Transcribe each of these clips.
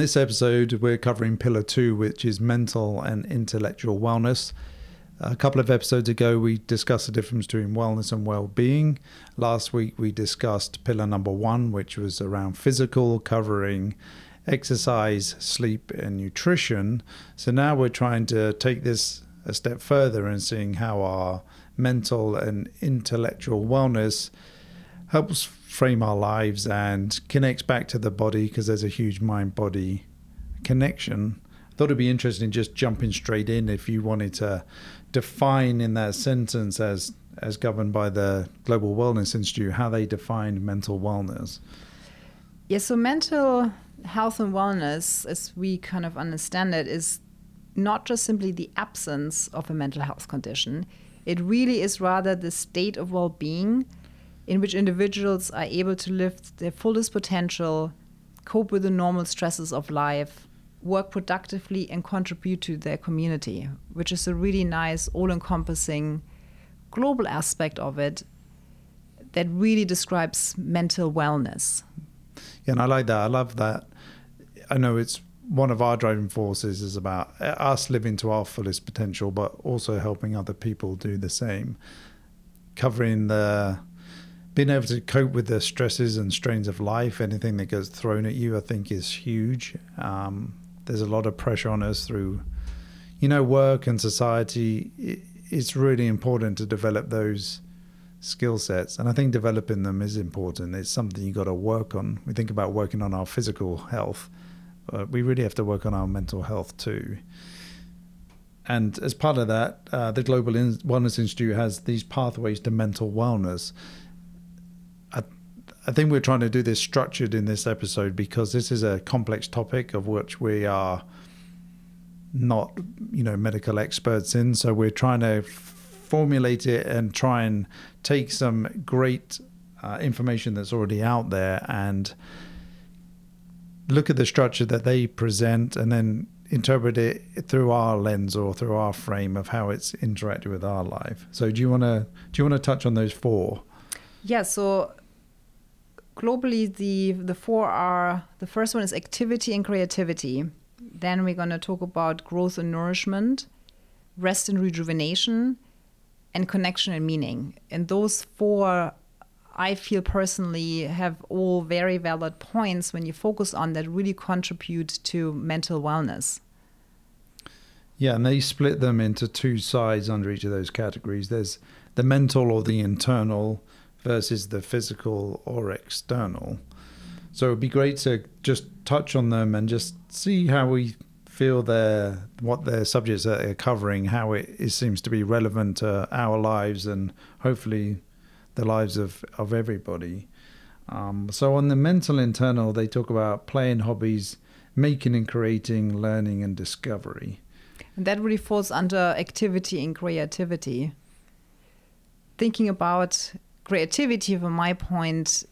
this episode, we're covering pillar two, which is mental and intellectual wellness. A couple of episodes ago, we discussed the difference between wellness and well being. Last week, we discussed pillar number one, which was around physical, covering exercise, sleep, and nutrition. So now we're trying to take this a step further and seeing how our mental and intellectual wellness helps frame our lives and connects back to the body because there's a huge mind body connection. I thought it'd be interesting just jumping straight in if you wanted to define in that sentence as as governed by the Global Wellness Institute how they defined mental wellness. Yeah, so mental health and wellness, as we kind of understand it, is not just simply the absence of a mental health condition. It really is rather the state of well being in which individuals are able to live their fullest potential, cope with the normal stresses of life, work productively, and contribute to their community, which is a really nice, all encompassing global aspect of it that really describes mental wellness. Yeah, and I like that. I love that. I know it's one of our driving forces is about uh, us living to our fullest potential, but also helping other people do the same. Covering the being able to cope with the stresses and strains of life, anything that gets thrown at you, I think is huge. Um, there's a lot of pressure on us through, you know, work and society. It's really important to develop those skill sets, and I think developing them is important. It's something you got to work on. We think about working on our physical health but we really have to work on our mental health too. And as part of that, uh, the Global Wellness Institute has these pathways to mental wellness. I, think we're trying to do this structured in this episode because this is a complex topic of which we are not, you know, medical experts in. So we're trying to formulate it and try and take some great uh, information that's already out there and look at the structure that they present and then interpret it through our lens or through our frame of how it's interacted with our life. So do you want to do you want to touch on those four? Yeah, so globally the the four are the first one is activity and creativity. Then we're going to talk about growth and nourishment, rest and rejuvenation, and connection and meaning. And those four I feel personally have all very valid points when you focus on that really contribute to mental wellness. Yeah, and they split them into two sides under each of those categories. There's the mental or the internal versus the physical or external. So it'd be great to just touch on them and just see how we feel their what their subjects they're covering, how it, it seems to be relevant to our lives, and hopefully the lives of, of everybody. Um, so on the mental internal, they talk about playing hobbies, making and creating, learning and discovery. And that really falls under activity and creativity. Thinking about creativity from my point,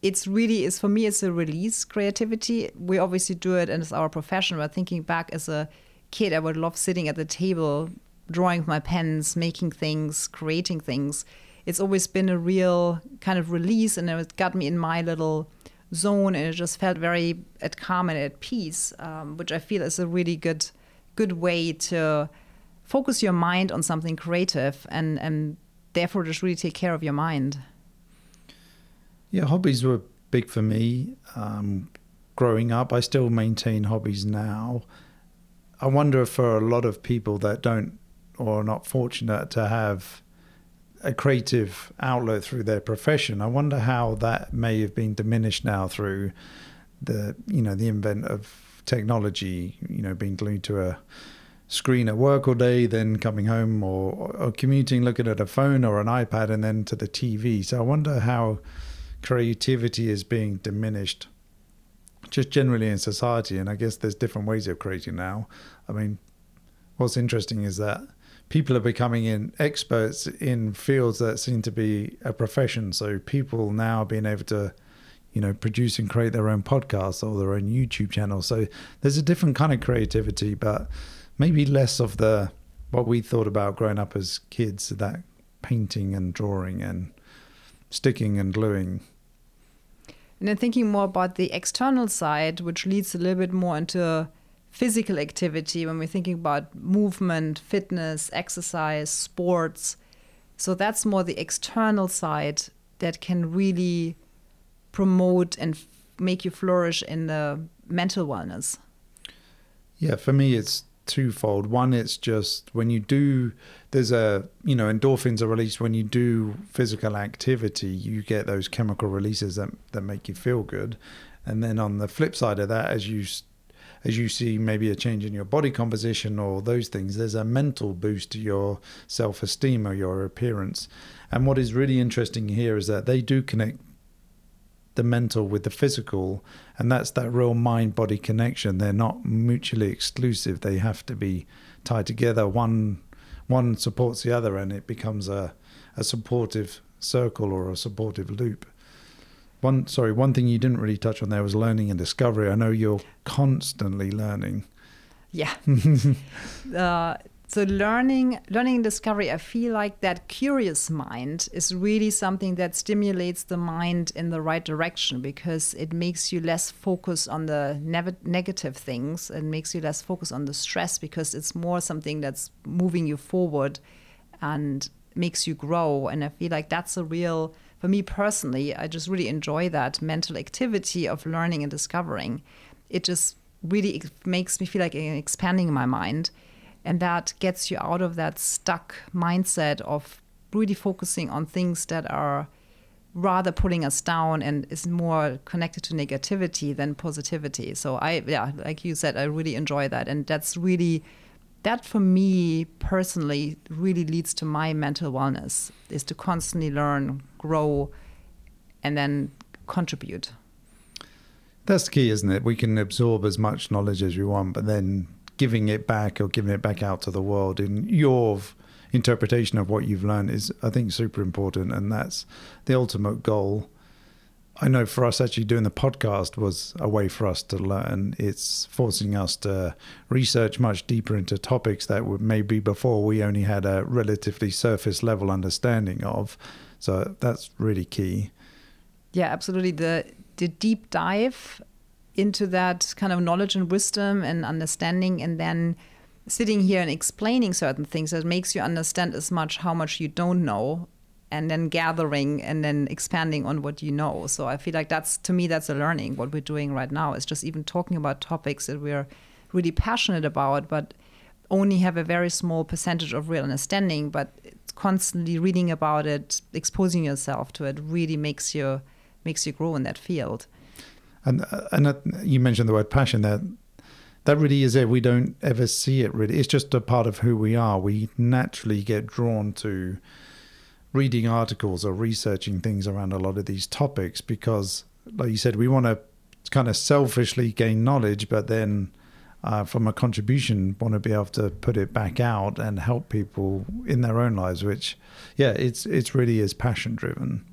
it's really is for me it's a release creativity. We obviously do it and it's our profession, but thinking back as a kid, I would love sitting at the table, drawing with my pens, making things, creating things it's always been a real kind of release and it got me in my little zone and it just felt very at calm and at peace um, which i feel is a really good good way to focus your mind on something creative and and therefore just really take care of your mind yeah hobbies were big for me um, growing up i still maintain hobbies now i wonder for a lot of people that don't or are not fortunate to have a creative outlet through their profession. I wonder how that may have been diminished now through the you know the invent of technology. You know, being glued to a screen at work all day, then coming home or, or commuting, looking at a phone or an iPad, and then to the TV. So I wonder how creativity is being diminished just generally in society. And I guess there's different ways of creating now. I mean, what's interesting is that people are becoming in experts in fields that seem to be a profession. So people now being able to, you know, produce and create their own podcasts or their own YouTube channel. So there's a different kind of creativity, but maybe less of the what we thought about growing up as kids, that painting and drawing and sticking and gluing. And then thinking more about the external side, which leads a little bit more into physical activity when we're thinking about movement, fitness, exercise, sports. So that's more the external side that can really promote and f- make you flourish in the mental wellness. Yeah, for me, it's twofold. One, it's just when you do, there's a, you know, endorphins are released when you do physical activity, you get those chemical releases that, that make you feel good. And then on the flip side of that, as you as you see maybe a change in your body composition or those things, there's a mental boost to your self esteem or your appearance. And what is really interesting here is that they do connect the mental with the physical and that's that real mind body connection. They're not mutually exclusive. They have to be tied together. One one supports the other and it becomes a a supportive circle or a supportive loop. One sorry one thing you didn't really touch on there was learning and discovery. I know you're constantly learning. Yeah. Uh, so learning learning and discovery i feel like that curious mind is really something that stimulates the mind in the right direction because it makes you less focus on the negative things. And makes you less focus on the stress because it's more something that's moving you forward and makes you grow. And i feel like that's a real for me personally i just really enjoy that mental activity of learning and discovering. It just really makes me feel like expanding my mind and that gets you out of that stuck mindset of really focusing on things that are rather pulling us down and is more connected to negativity than positivity. So I yeah, like you said, I really enjoy that. And that's really that for me personally really leads to my mental wellness is to constantly learn, grow and then contribute. That's the key, isn't it? We can absorb as much knowledge as we want, but then giving it back or giving it back out to the world in your interpretation of what you've learned is I think super important and that's the ultimate goal. I know for us actually doing the podcast was a way for us to learn. It's forcing us to research much deeper into topics that maybe before we only had a relatively surface level understanding of. So that's really key. Yeah, absolutely. The the deep dive into that kind of knowledge and wisdom and understanding and then sitting here and explaining certain things that makes you understand as much how much you don't know and then gathering and then expanding on what you know. So i feel like that's to me that's a learning what we're doing right now. Is just even talking about topics that we're really passionate about but only have a very small percentage of real understanding but constantly reading about it exposing yourself to it really makes you makes you grow in that field and and you mentioned the word passion there. That really is it. We don't ever see it really. It's just a part of who we are. We naturally get drawn to reading articles or researching things around a lot of these topics because, like you said, we want to kind of selfishly gain knowledge, but then uh, from a contribution, want to be able to put it back out and help people in their own lives. Which, yeah, it's it's really is passion driven.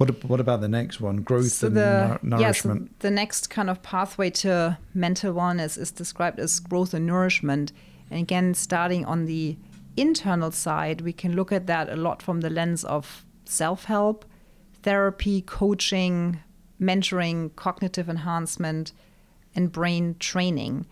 What what about the next one? Growth so and the, nourishment. Yeah, so the next kind of pathway to mental wellness is described as growth and nourishment. And again, starting on the internal side, we can look at that a lot from the lens of self-help, therapy, coaching, mentoring, cognitive enhancement, and brain training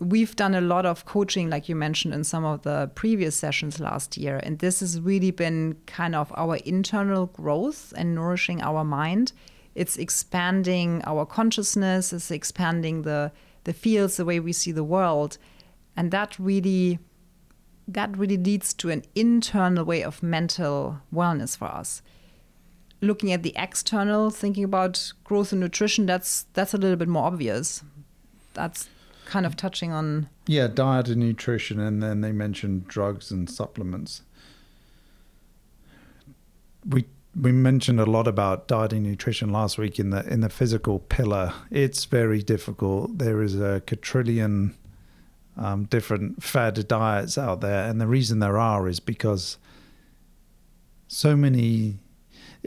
we've done a lot of coaching, like you mentioned in some of the previous sessions last year. And this has really been kind of our internal growth and nourishing our mind. It's expanding our consciousness, it's expanding the, the fields, the way we see the world. And that really that really leads to an internal way of mental wellness for us looking at the external thinking about growth and nutrition that's that's a little bit more obvious that's kind of touching on. Yeah, diet and nutrition, and then they mentioned drugs and supplements. We we mentioned a lot about diet and nutrition last week in the in the physical pillar. It's very difficult. There is a quadrillion um, different fad diets out there, and the reason there are is because so many.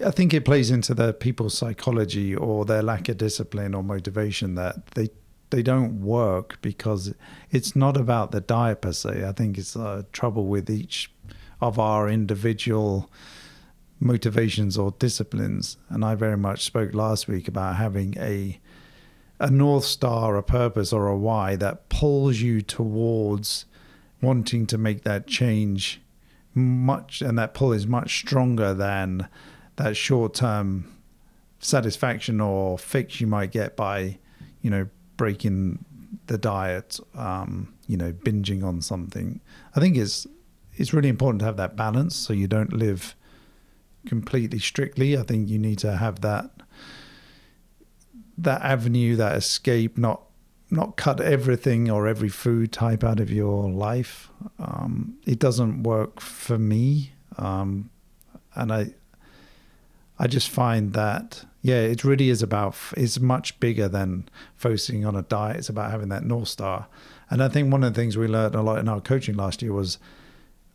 I think it plays into the people's psychology or their lack of discipline or motivation that they they don't work because it's not about the diet per se. I think it's uh, trouble with each of our individual motivations or disciplines. And I very much spoke last week about having a a north star, a purpose, or a why that pulls you towards wanting to make that change much, and that pull is much stronger than that short term satisfaction or fix you might get by, you know, breaking the diet, um, you know, binging on something. I think it's it's really important to have that balance so you don't live completely strictly. I think you need to have that that avenue, that escape, not not cut everything or every food type out of your life. Um, it doesn't work for me, um, and I I just find that yeah, it really is about it's much bigger than focusing on a diet. It's about having that north star, and I think one of the things we learned a lot in our coaching last year was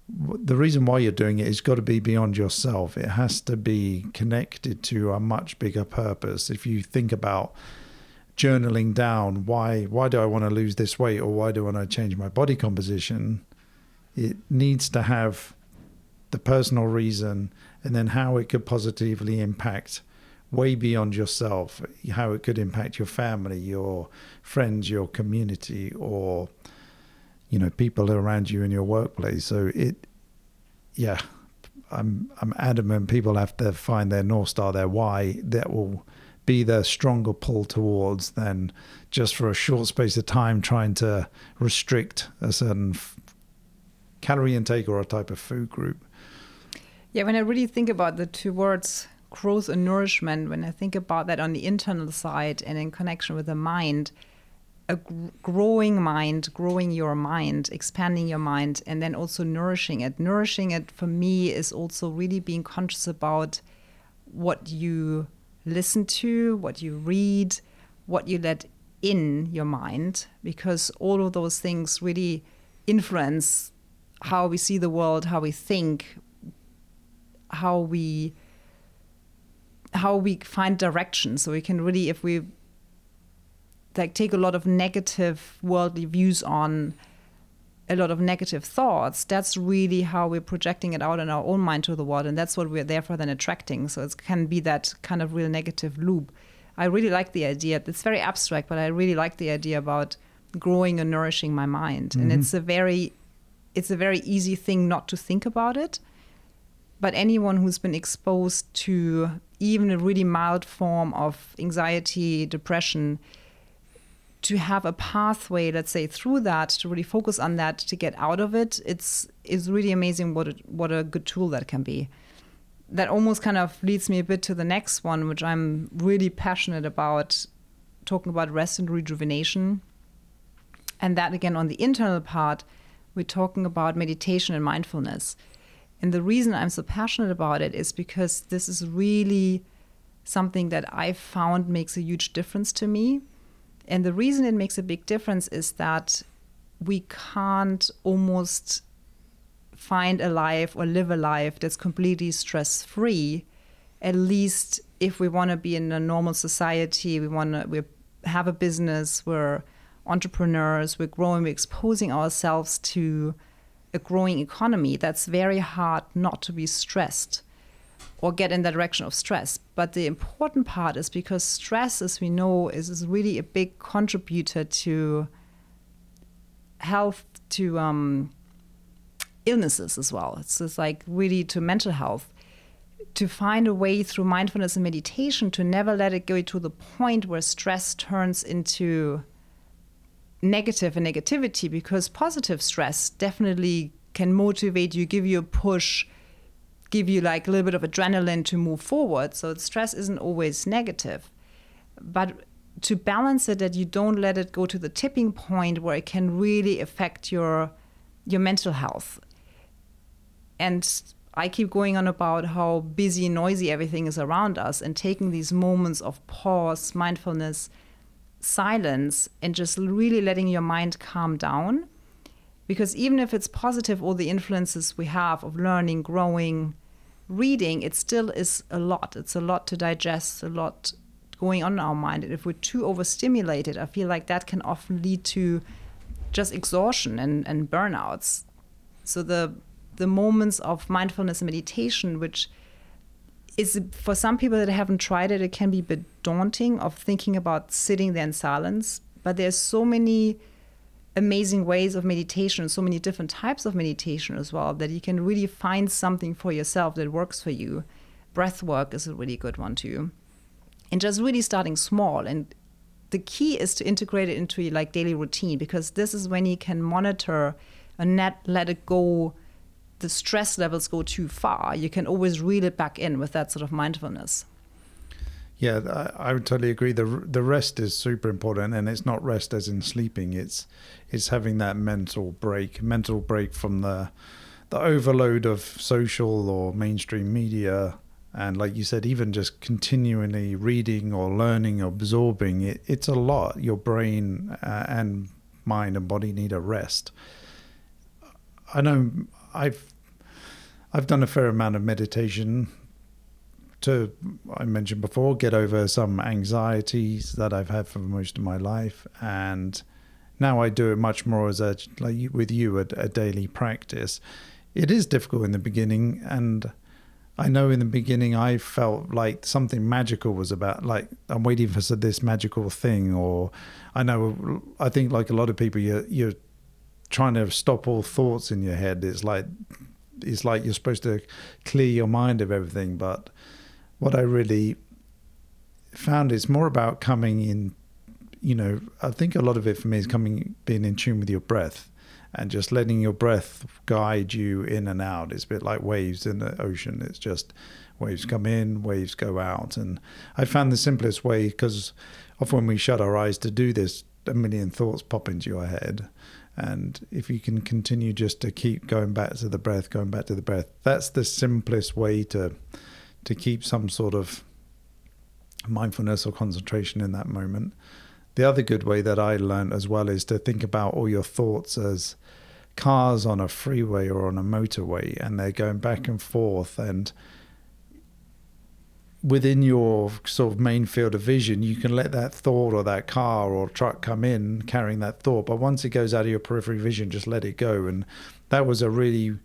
the reason why you're doing it has got to be beyond yourself. It has to be connected to a much bigger purpose. If you think about journaling down why why do I want to lose this weight or why do I want to change my body composition, it needs to have the personal reason and then how it could positively impact way beyond yourself, how it could impact your family, your friends, your community, or you know people around you in your workplace. So it, yeah, I'm I'm adamant people have to find their north star, their why that will be the stronger pull towards than just for a short space of time trying to restrict a certain f- calorie intake or a type of food group. Yeah, when I really think about the two words growth and nourishment, when I think about that on the internal side and in connection with the mind, a growing mind, growing your mind, expanding your mind, and then also nourishing it. Nourishing it for me is also really being conscious about what you listen to, what you read, what you let in your mind, because all of those things really influence how we see the world, how we think, how we how we find direction. So we can really, if we like take a lot of negative worldly views on a lot of negative thoughts, that's really how we're projecting it out in our own mind to the world, and that's what we're therefore then attracting. So it can be that kind of real negative loop. I really like the idea. It's very abstract, but I really like the idea about growing and nourishing my mind. Mm-hmm. And it's a very, it's a very easy thing not to think about it. But anyone who's been exposed to even a really mild form of anxiety, depression, to have a pathway, let's say, through that to really focus on that to get out of it, it's it's really amazing what what a good tool that can be. That almost kind of leads me a bit to the next one, which I'm really passionate about, talking about rest and rejuvenation. And that again on the internal part, we're talking about meditation and mindfulness. And the reason I'm so passionate about it is because this is really something that I found makes a huge difference to me and the reason it makes a big difference is that we can't almost find a life or live a life that's completely stress free. At least if we want to be in a normal society, we want to we have a business, we're entrepreneurs, we're growing, we're exposing ourselves to a growing economy. That's very hard not to be stressed or get in the direction of stress. But the important part is because stress, as we know, is, is really a big contributor to health, to um, illnesses as well. It's just like really to mental health. To find a way through mindfulness and meditation to never let it go to the point where stress turns into negative and negativity because positive stress definitely can motivate you, give you a push, give you like a little bit of adrenaline to move forward. So stress isn't always negative. But to balance it that you don't let it go to the tipping point where it can really affect your your mental health. And I keep going on about how busy and noisy everything is around us and taking these moments of pause, mindfulness, silence, and just really letting your mind calm down because even if it's positive, all the influences we have of learning, growing, reading, it still is a lot. It's a lot to digest, a lot going on in our mind. And if we're too overstimulated, I feel like that can often lead to just exhaustion and, and burnouts. So the the moments of mindfulness and meditation, which is for some people that haven't tried it, it can be a bit daunting of thinking about sitting there in silence. But there's so many amazing ways of meditation, so many different types of meditation as well, that you can really find something for yourself that works for you. Breath work is a really good one too. And just really starting small. And the key is to integrate it into your like daily routine because this is when you can monitor and not let it go the stress levels go too far, you can always reel it back in with that sort of mindfulness. Yeah, I, I would totally agree. the The rest is super important, and it's not rest as in sleeping. It's it's having that mental break, mental break from the the overload of social or mainstream media, and like you said, even just continually reading or learning, absorbing. It, it's a lot. Your brain uh, and mind and body need a rest. I know I've I've done a fair amount of meditation to I mentioned before get over some anxieties that I've had for most of my life and now I do it much more as a like with you a, a daily practice. It is difficult in the beginning and I know in the beginning I felt like something magical was about like I'm waiting for this magical thing or I know I think like a lot of people you're you're trying to stop all thoughts in your head. It's like it's like you're supposed to clear your mind of everything. But what I really found is more about coming in. You know, I think a lot of it for me is coming, being in tune with your breath, and just letting your breath guide you in and out. It's a bit like waves in the ocean. It's just waves come in, waves go out, and I found the simplest way because often we shut our eyes to do this, a million thoughts pop into your head and if you can continue just to keep going back to the breath, going back to the breath, that's the simplest way to to keep some sort of mindfulness or concentration in that moment. The other good way that I learned as well is to think about all your thoughts as cars on a freeway or on a motorway and they're going back and forth and within your sort of main field of vision, you can let that thought or that car or truck come in carrying that thought. But once it goes out of your periphery vision, just let it go. And that was a really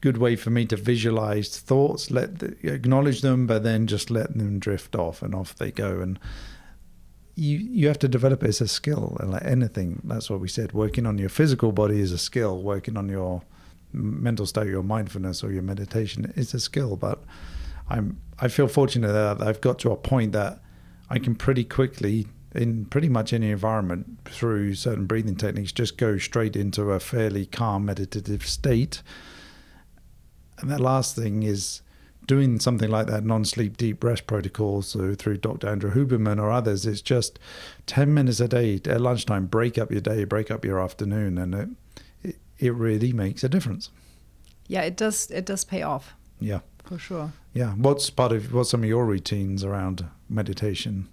good way for me to visualize thoughts, let the, acknowledge them, but then just let them drift off and off they go. And you you have to develop it as a skill, and like anything, that's what we said. Working on your physical body is a skill. Working on your mental state, your mindfulness, or your meditation is a skill, but I'm I feel fortunate that I've got to a point that I can pretty quickly in pretty much any environment through certain breathing techniques just go straight into a fairly calm meditative state. And that last thing is doing something like that non-sleep deep rest protocol so through Dr. Andrew Huberman or others it's just 10 minutes a day at lunchtime break up your day break up your afternoon and it it, it really makes a difference yeah it does it does pay off yeah for sure. Yeah. What's part of what's some of your routines around meditation?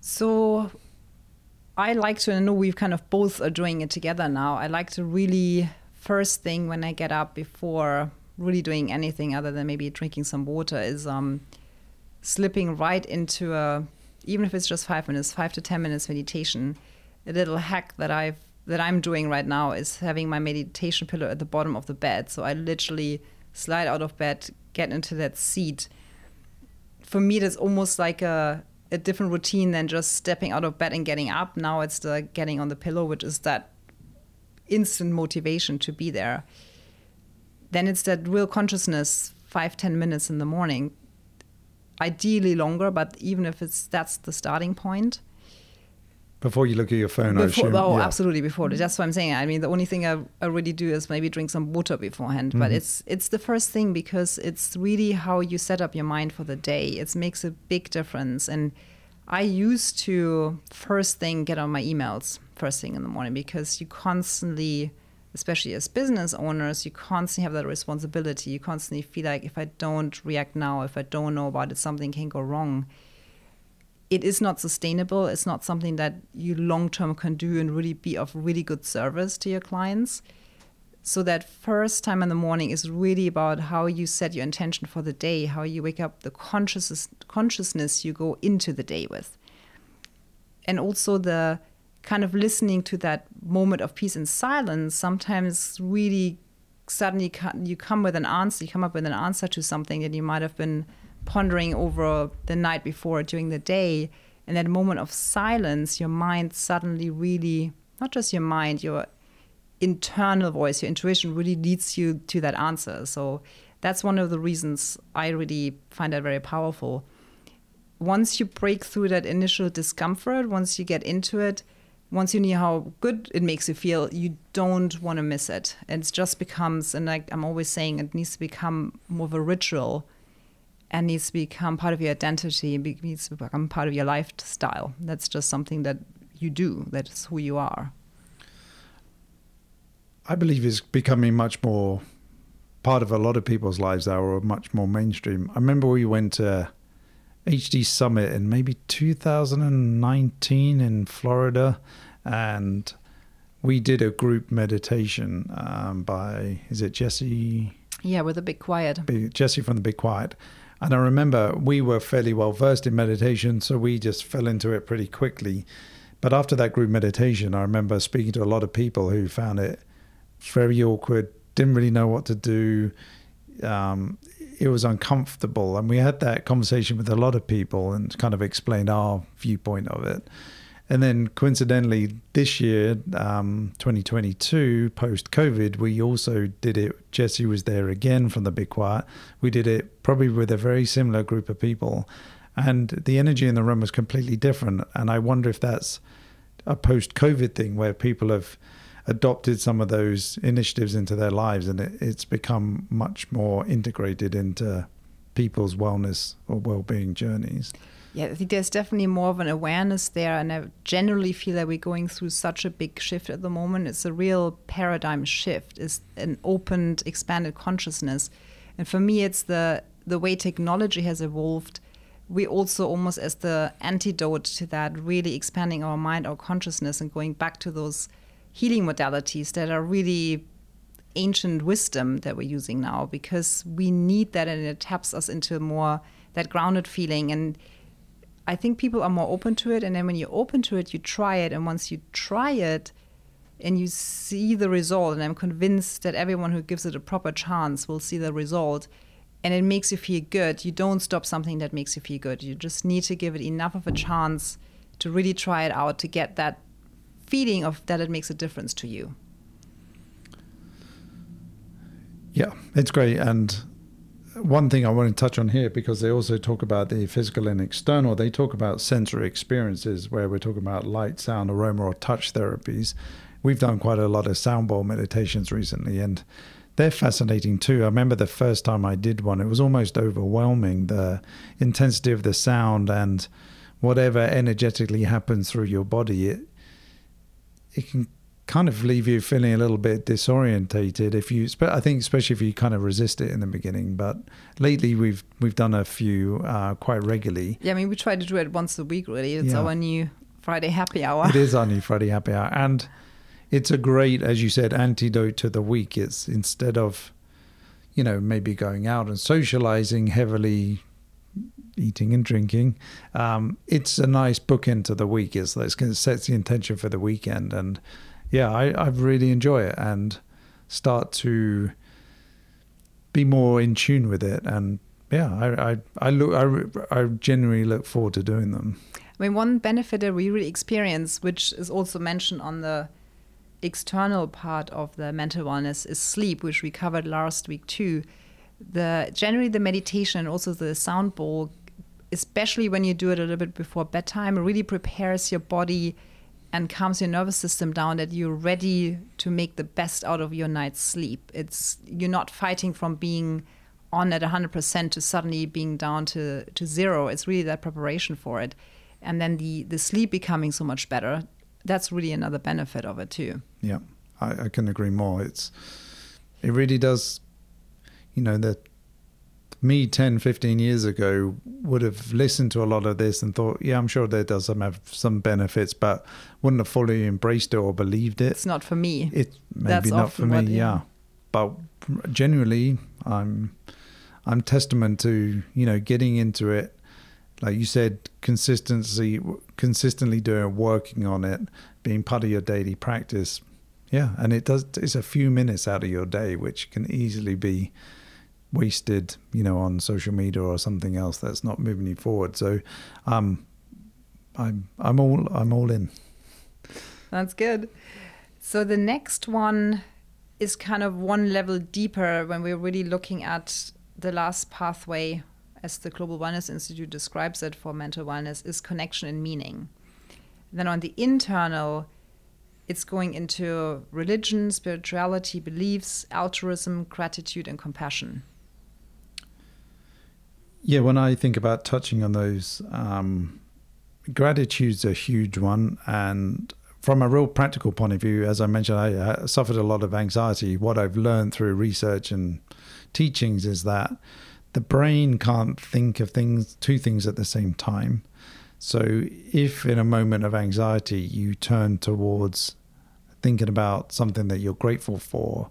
So I like to I know we've kind of both are doing it together now. I like to really first thing when I get up before really doing anything other than maybe drinking some water is um, slipping right into a even if it's just five minutes, five to ten minutes meditation. A little hack that I've that I'm doing right now is having my meditation pillow at the bottom of the bed. So I literally slide out of bed, get into that seat. For me, that's almost like a, a different routine than just stepping out of bed and getting up. Now it's the getting on the pillow, which is that instant motivation to be there. Then it's that real consciousness, five, ten minutes in the morning. Ideally longer, but even if it's that's the starting point, before you look at your phone, before, I assume. Oh, yeah. absolutely. Before that's what I'm saying. I mean, the only thing I, I really do is maybe drink some water beforehand. Mm-hmm. But it's it's the first thing because it's really how you set up your mind for the day. It makes a big difference. And I used to first thing get on my emails first thing in the morning because you constantly, especially as business owners, you constantly have that responsibility. You constantly feel like if I don't react now, if I don't know about it, something can go wrong it is not sustainable. It's not something that you long term can do and really be of really good service to your clients. So that first time in the morning is really about how you set your intention for the day, how you wake up the consciousness consciousness you go into the day with. And also the kind of listening to that moment of peace and silence sometimes really suddenly you come with an answer, you come up with an answer to something that you might have been pondering over the night before during the day. In that moment of silence, your mind suddenly really, not just your mind, your internal voice, your intuition really leads you to that answer. So that's one of the reasons I really find that very powerful. Once you break through that initial discomfort, once you get into it, once you know how good it makes you feel, you don't want to miss it. It just becomes, and like I'm always saying, it needs to become more of a ritual and needs to become part of your identity, it needs to become part of your lifestyle. That's just something that you do, that's who you are. I believe is becoming much more part of a lot of people's lives now, or much more mainstream. I remember we went to HD Summit in maybe 2019 in Florida, and we did a group meditation um, by is it Jesse? Yeah, with the Big Quiet. Jesse from the Big Quiet. And I remember we were fairly well versed in meditation, so we just fell into it pretty quickly. But after that group meditation, I remember speaking to a lot of people who found it very awkward, didn't really know what to do. Um, it was uncomfortable. And we had that conversation with a lot of people and kind of explained our viewpoint of it. And then coincidentally, this year, um, 2022, post COVID, we also did it. Jesse was there again from the Big Quiet. We did it probably with a very similar group of people. And the energy in the room was completely different. And I wonder if that's a post COVID thing where people have adopted some of those initiatives into their lives and it, it's become much more integrated into people's wellness or well-being journeys yeah i think there's definitely more of an awareness there and i generally feel that we're going through such a big shift at the moment. It's a real paradigm shift it's an opened expanded consciousness. And for me it's the the way technology has evolved. We also almost as the antidote to that really expanding our mind our consciousness and going back to those healing modalities that are really ancient wisdom that we're using now because we need that and it taps us into more that grounded feeling. And i think people are more open to it and then when you're open to it you try it and once you try it and you see the result and i'm convinced that everyone who gives it a proper chance will see the result and it makes you feel good you don't stop something that makes you feel good you just need to give it enough of a chance to really try it out to get that feeling of that it makes a difference to you. Yeah, it's great. And one thing I want to touch on here, because they also talk about the physical and external, they talk about sensory experiences where we're talking about light, sound, aroma, or touch therapies. We've done quite a lot of sound bowl meditations recently, and they're fascinating too. I remember the first time I did one, it was almost overwhelming the intensity of the sound and whatever energetically happens through your body. It, it can kind of leave you feeling a little bit disorientated if you i think especially if you kind of resist it in the beginning but lately we've we've done a few uh, quite regularly yeah i mean we try to do it once a week really it's yeah. our new friday happy hour it is our new friday happy hour and it's a great as you said antidote to the week it's instead of you know maybe going out and socializing heavily eating and drinking. Um, it's a nice bookend to the week. It's it sets the intention for the weekend, and yeah, I, I really enjoy it and start to be more in tune with it. And yeah, I I, I look I, I genuinely look forward to doing them. I mean, one benefit that we really experience, which is also mentioned on the external part of the mental wellness, is sleep, which we covered last week too the generally the meditation and also the sound bowl especially when you do it a little bit before bedtime, really prepares your body and calms your nervous system down that you're ready to make the best out of your night's sleep. It's you're not fighting from being on at 100% to suddenly being down to, to zero. It's really that preparation for it. And then the, the sleep becoming so much better. That's really another benefit of it too. Yeah, I, I can agree more. It's it really does, you know, that me 10, 15 years ago would have listened to a lot of this and thought, yeah, I'm sure there does some have some benefits, but wouldn't have fully embraced it or believed it. It's not for me. It maybe That's not for me, what, yeah. yeah. But genuinely, I'm I'm testament to you know getting into it. Like you said, consistency, consistently doing, working on it, being part of your daily practice. Yeah, and it does. It's a few minutes out of your day, which can easily be wasted, you know, on social media or something else that's not moving you forward. So, um, I'm I'm all I'm all in. That's good. So the next one is kind of one level deeper when we're really looking at the last pathway, as the Global Wellness Institute describes it for mental wellness, is connection and meaning. Then on the internal, it's going into religion, spirituality, beliefs, altruism, gratitude, and compassion. Yeah, when I think about touching on those, um, gratitude's a huge one. And from a real practical point of view, as I mentioned, I, I suffered a lot of anxiety. What I've learned through research and teachings is that the brain can't think of things, two things at the same time. So if in a moment of anxiety you turn towards thinking about something that you're grateful for,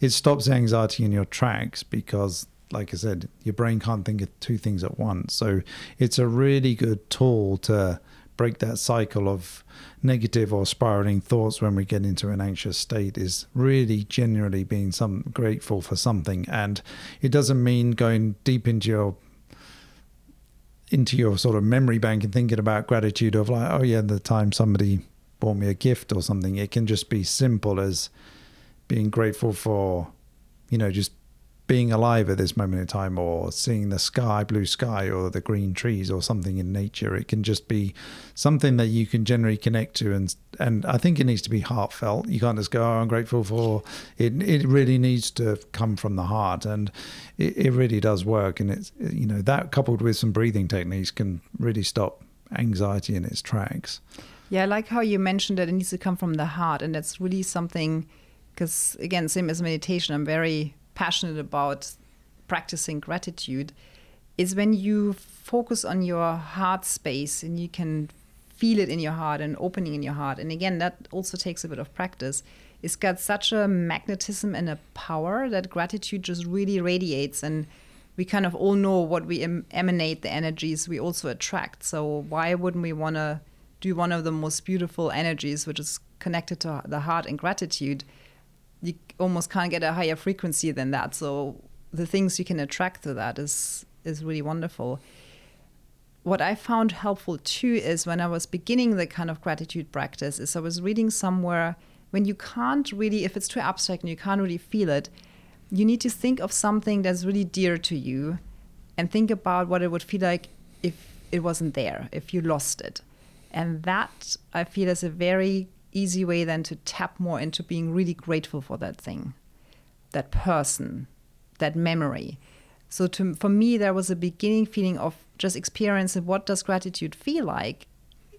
it stops anxiety in your tracks because like I said, your brain can't think of two things at once. So it's a really good tool to break that cycle of negative or spiraling thoughts when we get into an anxious state is really genuinely being some grateful for something and it doesn't mean going deep into your into your sort of memory bank and thinking about gratitude of like oh yeah the time somebody bought me a gift or something it can just be simple as being grateful for you know just being alive at this moment in time or seeing the sky, blue sky, or the green trees or something in nature. It can just be something that you can generally connect to. And, and I think it needs to be heartfelt. You can't just go, oh, I'm grateful for it. It really needs to come from the heart. And it, it really does work. And it's, you know, that coupled with some breathing techniques can really stop anxiety in its tracks. Yeah, I like how you mentioned that it needs to come from the heart. And that's really something, because again, same as meditation, I'm very passionate about practicing gratitude is when you focus on your heart space and you can feel it in your heart and opening in your heart. And again, that also takes a bit of practice. It's got such a magnetism and a power that gratitude just really radiates. And we kind of all know what we em- emanate, the energies we also attract. So why wouldn't we want to do one of the most beautiful energies, which is connected to the heart and gratitude? You almost can't get a higher frequency than that. So the things you can attract to that is is really wonderful. What I found helpful too is when I was beginning the kind of gratitude practice is I was reading somewhere when you can't really if it's too abstract and you can't really feel it, you need to think of something that's really dear to you and think about what it would feel like if it wasn't there, if you lost it. And that I feel is a very easy way then to tap more into being really grateful for that thing, that person, that memory. So to, for me, there was a beginning feeling of just experiencing what does gratitude feel like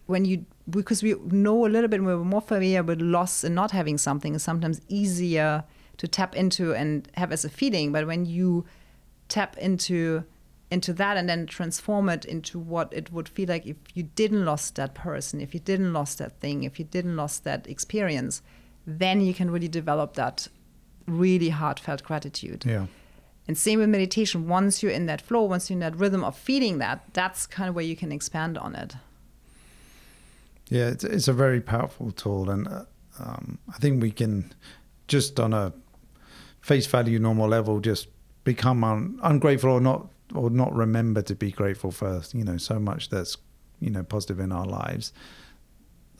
when you because we know a little bit we're more familiar with loss and not having something is sometimes easier to tap into and have as a feeling. But when you tap into into that and then transform it into what it would feel like if you didn't lost that person if you didn't lost that thing if you didn't lost that experience then you can really develop that really heartfelt gratitude. Yeah. And same with meditation. Once you're in that flow once you're in that rhythm of feeling that that's kind of where you can expand on it. Yeah it's, it's a very powerful tool and uh, um, i think we can just on a face value normal level just become un- ungrateful or not or not remember to be grateful for you know so much that's you know positive in our lives.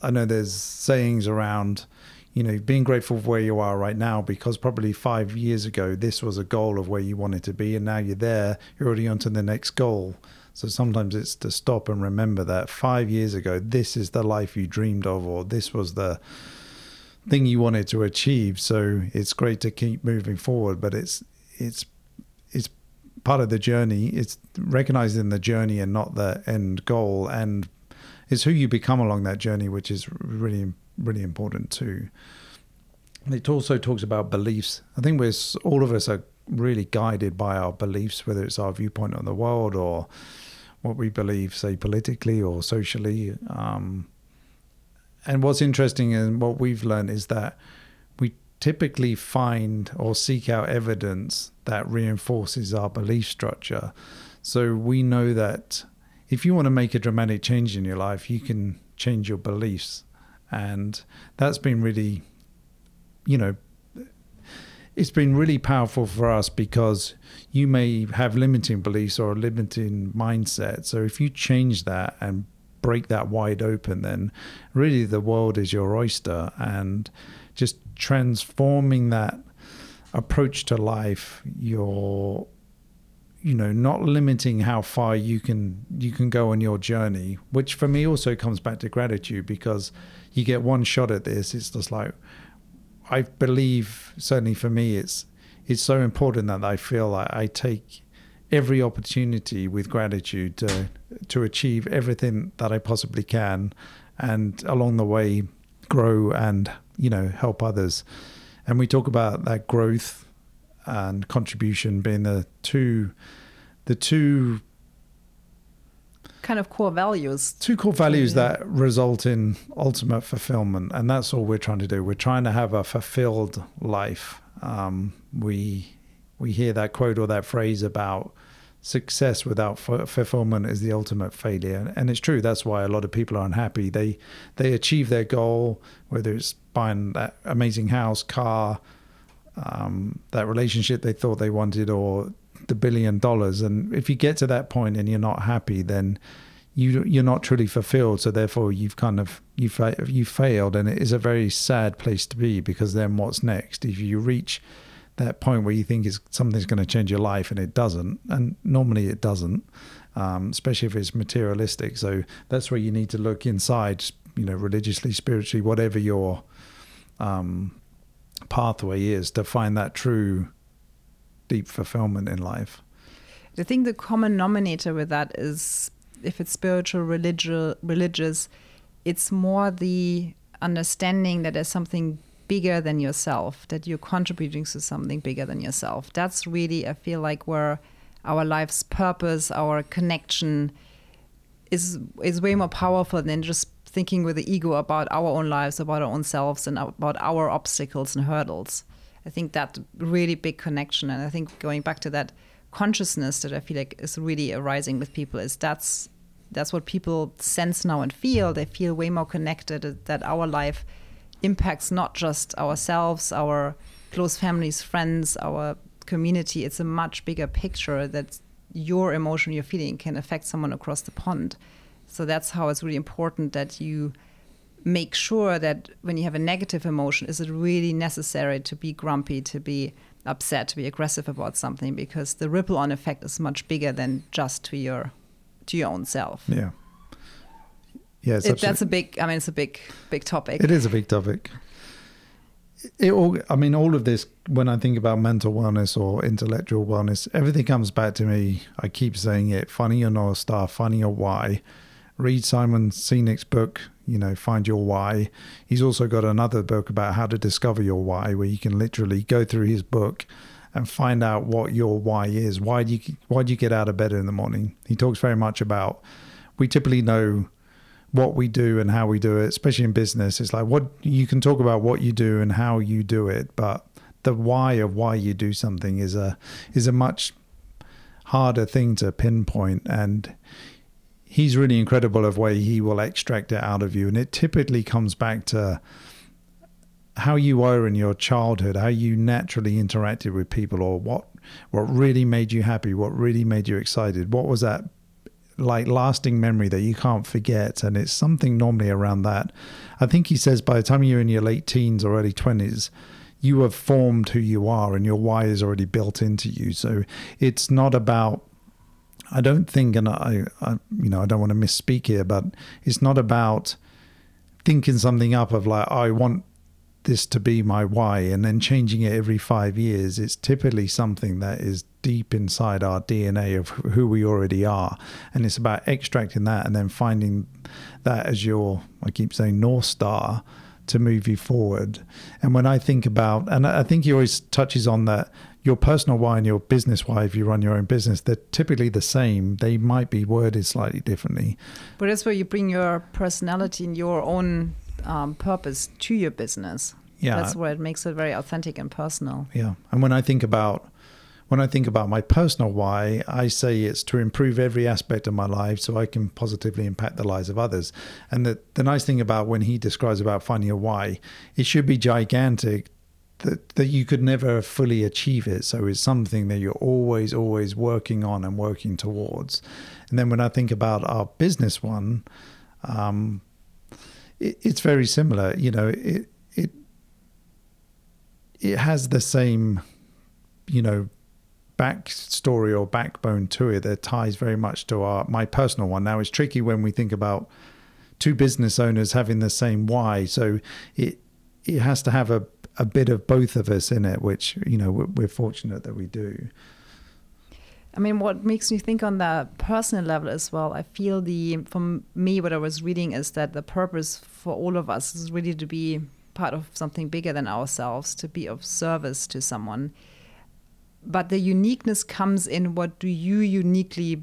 I know there's sayings around you know being grateful for where you are right now because probably five years ago this was a goal of where you wanted to be and now you're there you're already on to the next goal. So sometimes it's to stop and remember that five years ago this is the life you dreamed of or this was the thing you wanted to achieve. So it's great to keep moving forward but it's it's part of the journey. It's recognizing the journey and not the end goal, and it's who you become along that journey, which is really really important too. It also talks about beliefs. I think we're all of us are really guided by our beliefs, whether it's our viewpoint on the world or what we believe, say politically or socially. Um, and what's interesting and what we've learned is that typically find or seek out evidence that reinforces our belief structure. So we know that if you want to make a dramatic change in your life, you can change your beliefs. And that's been really you know, it's been really powerful for us because you may have limiting beliefs or a limiting mindset. So if you change that and break that wide open, then really the world is your oyster. And just transforming that approach to life, your you know not limiting how far you can you can go on your journey which for me also comes back to gratitude because you get one shot at this. It's just like i believe certainly for me it's it's so important that i feel like i take every opportunity with gratitude to to achieve everything that i possibly can and along the way grow and you know help others. And we talk about that growth and contribution being the two the two kind of core values. Two core values yeah. that result in ultimate fulfillment and that's all we're trying to do. We're trying to have a fulfilled life. Um, we we hear that quote or that phrase about success without fulfillment is the ultimate failure and it's true that's why a lot of people are unhappy they they achieve their goal whether it's buying that amazing house car um, that relationship they thought they wanted or the billion dollars. And if you get to that point and you're not happy, then you you're not truly fulfilled. So therefore, you've kind of you you failed, and it is a very sad place to be because then what's next? If you reach that point where you think is something's going to change your life and it doesn't, and normally it doesn't, um, especially if it's materialistic. So that's where you need to look inside, you know, religiously, spiritually, whatever your um, pathway is to find that true deep fulfillment in life. I think the common denominator with that is if it's spiritual, religious, religious, it's more the understanding that there's something bigger than yourself, that you're contributing to something bigger than yourself. That's really, I feel like, where our life's purpose, our connection is is way more powerful than just thinking with the ego about our own lives, about our own selves, and about our obstacles and hurdles. I think that really big connection, and I think going back to that consciousness that I feel like is really arising with people is that's that's what people sense now and feel. They feel way more connected that our life impacts not just ourselves, our close families, friends, our community. It's a much bigger picture that your emotion, your feeling can affect someone across the pond. So that's how it's really important that you make sure that when you have a negative emotion, is it really necessary to be grumpy, to be upset, to be aggressive about something? Because the ripple on effect is much bigger than just to your to your own self. Yeah. Yeah, it, that's a big. I mean, it's a big, big topic. It is a big topic. It all. I mean, all of this. When I think about mental wellness or intellectual wellness, everything comes back to me. I keep saying it. Finding your north star. Finding your why read Simon Sinek's book, you know, Find Your Why. He's also got another book about how to discover your why, where you can literally go through his book and find out what your why is. Why do you why do you get out of bed in the morning? He talks very much about we typically know what we do and how we do it, especially in business. It's like what you can talk about what you do and how you do it, but the why of why you do something is a is a much harder thing to pinpoint. And he's really incredible of way he will extract it out of you. And it typically comes back to how you were in your childhood how you naturally interacted with people or what what really made you happy what really made you excited. What was that like lasting memory that you can't forget and it's something normally around that. I think he says by the time you're in your late teens or early 20s you have formed who you are and your why is already built into you. So it's not about I don't think, and I, I, you know, I don't want to misspeak here, but it's not about thinking something up of like, oh, I want this to be my why and then changing it every five years. It's typically something that is deep inside our DNA of who we already are. And it's about extracting that and then finding that as your, I keep saying, North Star to move you forward. And when I think about, and I think he always touches on that your personal why and your business why, if you run your own business, they're typically the same. They might be worded slightly differently. But that's where you bring your personality and your own um, purpose to your business. Yeah. That's where it makes it very authentic and personal. Yeah. And when I think about, when I think about my personal why, I say it's to improve every aspect of my life so I can positively impact the lives of others. And the, the nice thing about when he describes about finding a why, it should be gigantic that, that you could never fully achieve it. So it's something that you're always, always working on and working towards. And then when I think about our business one, um, it, it's very similar. You know, it it it has the same, you know, backstory or backbone to it that ties very much to our my personal one. Now it's tricky when we think about two business owners having the same why, so it it has to have a a bit of both of us in it, which you know we're, we're fortunate that we do. I mean, what makes me think on the personal level as well, I feel the, from me, what I was reading is that the purpose for all of us is really to be part of something bigger than ourselves, to be of service to someone. But the uniqueness comes in what do you uniquely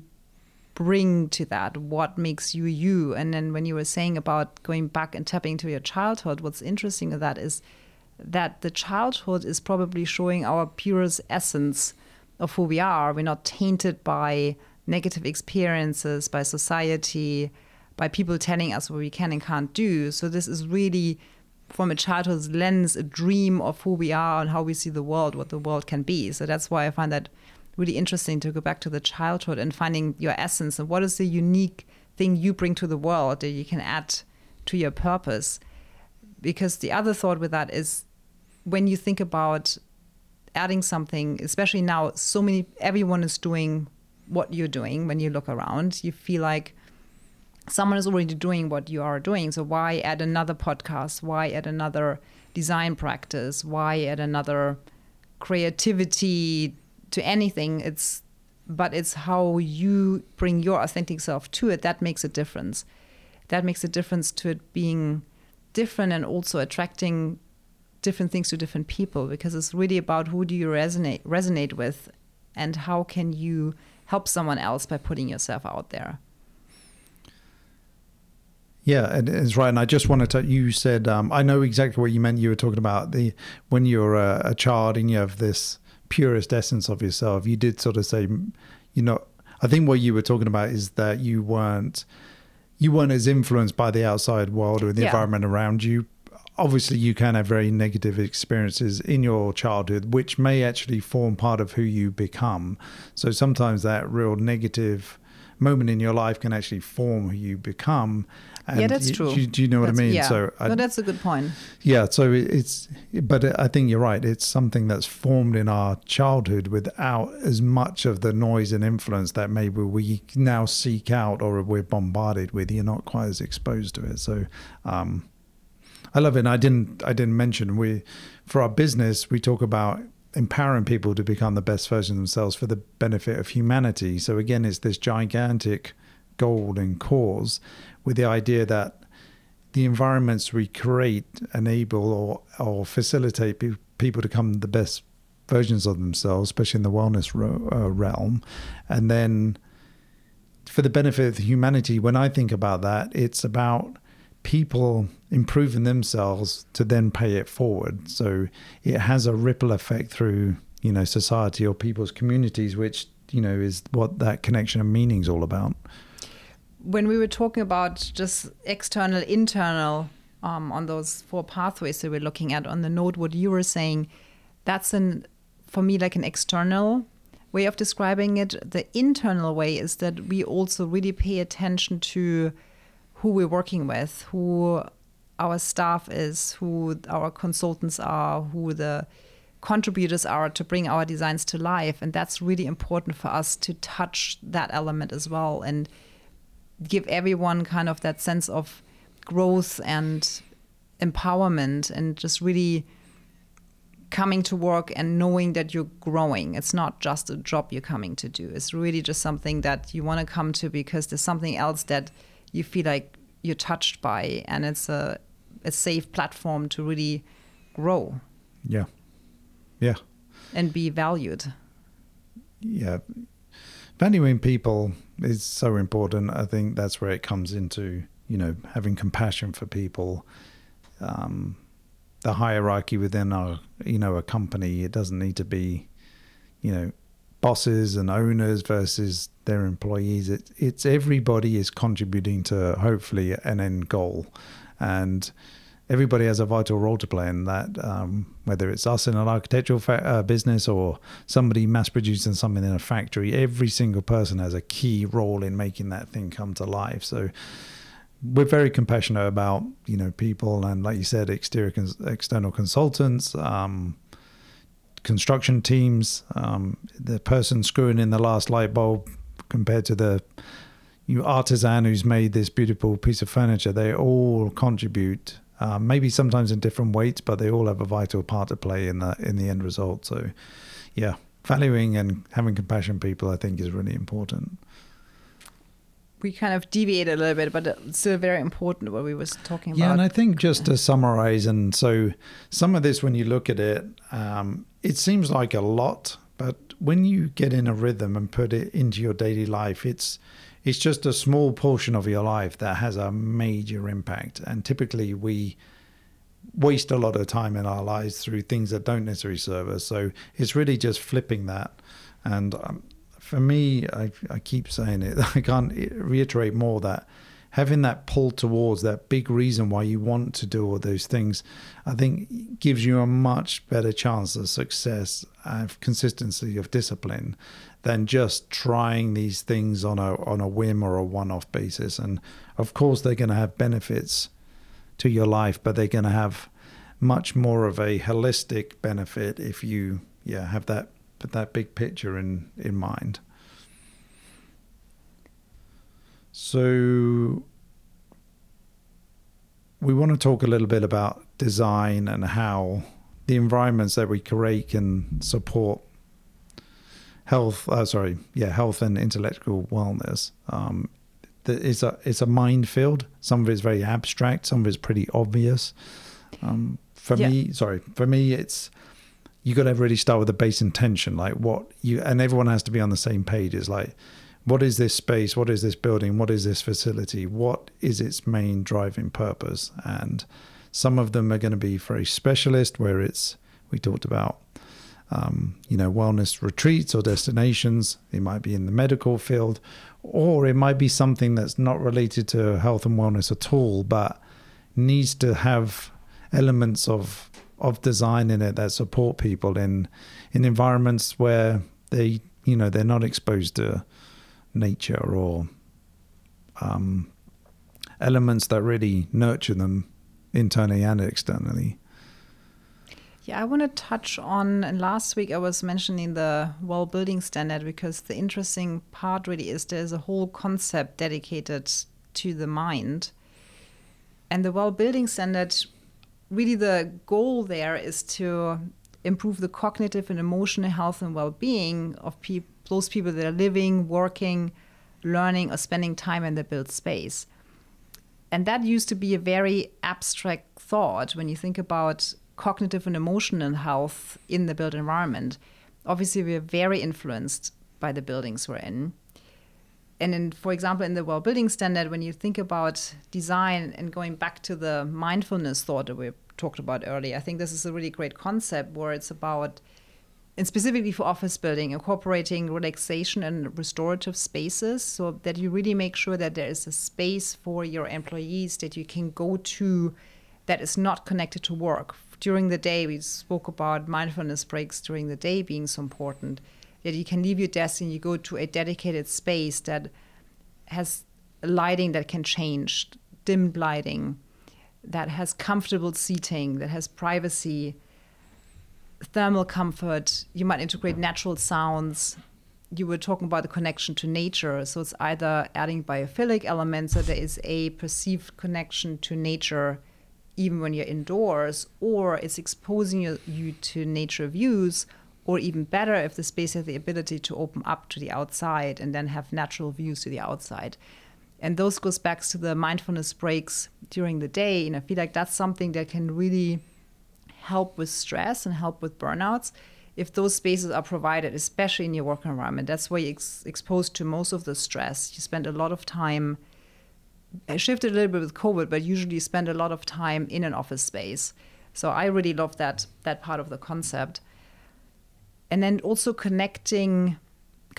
bring to that? What makes you you? And then when you were saying about going back and tapping to your childhood, what's interesting of that is that the childhood is probably showing our purest essence of who we are. We're not tainted by negative experiences, by society, by people telling us what we can and can't do. So this is really from a childhood's lens, a dream of who we are and how we see the world, what the world can be. So that's why I find that really interesting to go back to the childhood and finding your essence and what is the unique thing you bring to the world that you can add to your purpose. Because the other thought with that is when you think about adding something, especially now, so many, everyone is doing what you're doing when you look around. You feel like someone is already doing what you are doing. So why add another podcast? Why add another design practice? Why add another creativity to anything? It's but it's how you bring your authentic self to it that makes a difference. That makes a difference to it being different and also attracting different things to different people because it's really about who do you resonate resonate with and how can you help someone else by putting yourself out there. Yeah, and it's right. And I just wanted to. You said um, I know exactly what you meant. You were talking about the when you're a, a, child and you have this purest essence of yourself. You did sort of say, you know, I think what you were talking about is that you weren't you weren't as influenced by the outside world or the yeah. environment around you. Obviously, you can have very negative experiences in your childhood, which may actually form part of who you become. So sometimes that real negative moment in your life can actually form who you become and yeah, that's true. Do, do, you know that's, what I mean? Yeah. So I, no, that's a good point. Yeah. So it's, but I think you're right. It's something that's formed in our childhood without as much of the noise and influence that maybe we now seek out or we're bombarded with. You're not quite as exposed to it. So, um, I love it. And I didn't, I didn't mention we, for our business, we talk about empowering people to become the best version of themselves for the benefit of humanity. So again, it's this gigantic goal and cause with the idea that the environments we create enable or, or facilitate pe- people to become the best versions of themselves, especially in the wellness uh, realm. And then for the benefit of humanity, when I think about that, it's about people improving themselves to then pay it forward. So it has a ripple effect through, you know, society or people's communities, which, you know, is what that connection and meaning is all about when we were talking about just external, internal um, on those four pathways that we're looking at on the note, what you were saying, that's an for me like an external way of describing it. The internal way is that we also really pay attention to who we're working with, who our staff is, who our consultants are, who the contributors are to bring our designs to life. And that's really important for us to touch that element as well. And give everyone kind of that sense of growth and empowerment and just really coming to work and knowing that you're growing. It's not just a job you're coming to do. It's really just something that you want to come to because there's something else that you feel like you're touched by and it's a a safe platform to really grow. Yeah. Yeah. And be valued. Yeah. Valuing people is so important. I think that's where it comes into, you know, having compassion for people. Um, the hierarchy within our, you know, a company, it doesn't need to be, you know, bosses and owners versus their employees. It, it's everybody is contributing to hopefully an end goal. And everybody has a vital role to play in that. Um, whether it's us in an architectural fa- uh, business or somebody mass producing something in a factory, every single person has a key role in making that thing come to life. So we're very compassionate about you know people and like you said exterior cons- external consultants um, construction teams um, the person screwing in the last light bulb compared to the you artisan who's made this beautiful piece of furniture they all contribute um, maybe sometimes in different weights but they all have a vital part to play in the in the end result so yeah valuing and having compassion people i think is really important we kind of deviated a little bit, but it's still very important what we was talking about. Yeah, and I think just to summarize, and so some of this, when you look at it, um, it seems like a lot, when you get in a rhythm and put it into your daily life, it's it's just a small portion of your life that has a major impact. And typically, we waste a lot of time in our lives through things that don't necessarily serve us. So it's really just flipping that. And um, for me, I, I keep saying it, I can't reiterate more that having that pull towards that big reason why you want to do all those things, I think gives you a much better chance of success and consistency of discipline than just trying these things on a on a whim or a one-off basis. And of course, they're going to have benefits to your life, but they're going to have much more of a holistic benefit if you yeah have that that big picture in in mind. So we want to talk a little bit about design and how the environments that we create can support health. Uh, sorry, yeah, health and intellectual wellness. Um, it's a it's a minefield. Some of it's very abstract. Some of it's pretty obvious. Um, for yeah. me, sorry, for me, it's you got to really start with the base intention, like what you and everyone has to be on the same page. Is like, what is this space? What is this building? What is this facility? What is its main driving purpose? And some of them are going to be very specialist, where it's we talked about, um, you know, wellness retreats or destinations. It might be in the medical field, or it might be something that's not related to health and wellness at all, but needs to have elements of of design in it that support people in in environments where they you know they're not exposed to nature or um, elements that really nurture them internally and externally. Yeah, I want to touch on. And last week I was mentioning the well building standard because the interesting part really is there's a whole concept dedicated to the mind. And the well building standard really the goal there is to improve the cognitive and emotional health and well-being of pe- those people that are living, working, learning, or spending time in the built space. And that used to be a very abstract thought when you think about cognitive and emotional health in the built environment. Obviously, we're very influenced by the buildings we're in and in, for example, in the well building standard, when you think about design and going back to the mindfulness thought that we talked about earlier, I think this is a really great concept where it's about, and specifically for office building, incorporating relaxation and restorative spaces so that you really make sure that there is a space for your employees that you can go to that is not connected to work. During the day, we spoke about mindfulness breaks during the day being so important that you can leave your desk and you go to a dedicated space that has lighting that can change, dimmed lighting, that has comfortable seating, that has privacy, thermal comfort. You might integrate natural sounds. You were talking about the connection to nature. So it's either adding biophilic elements, so there is a perceived connection to nature even when you're indoors, or it's exposing you, you to nature views or even better if the space has the ability to open up to the outside and then have natural views to the outside and those goes back to the mindfulness breaks during the day. And i feel like that's something that can really help with stress and help with burnouts if those spaces are provided especially in your work environment. That's where you're ex- exposed to most of the stress. You spend a lot of time I shifted a little bit with covid but usually spend a lot of time in an office space. So i really love that that part of the concept. And then also connecting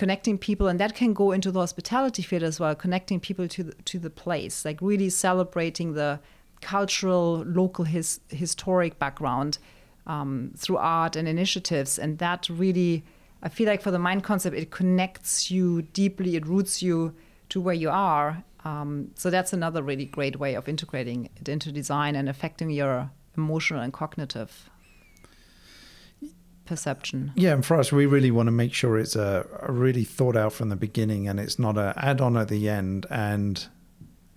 connecting people and that can go into the hospitality field as well connecting people to the, to the place like really celebrating the cultural, local, his, historic background um, through art and initiatives. And that really, I feel like for the mind concept, it connects you deeply, it roots you to where you are. Um, so that's another really great way of integrating it into design and affecting your emotional and cognitive perception. Yeah, and for us, we really want to make sure it's a, a really thought out from the beginning, and it's not an add on at the end. And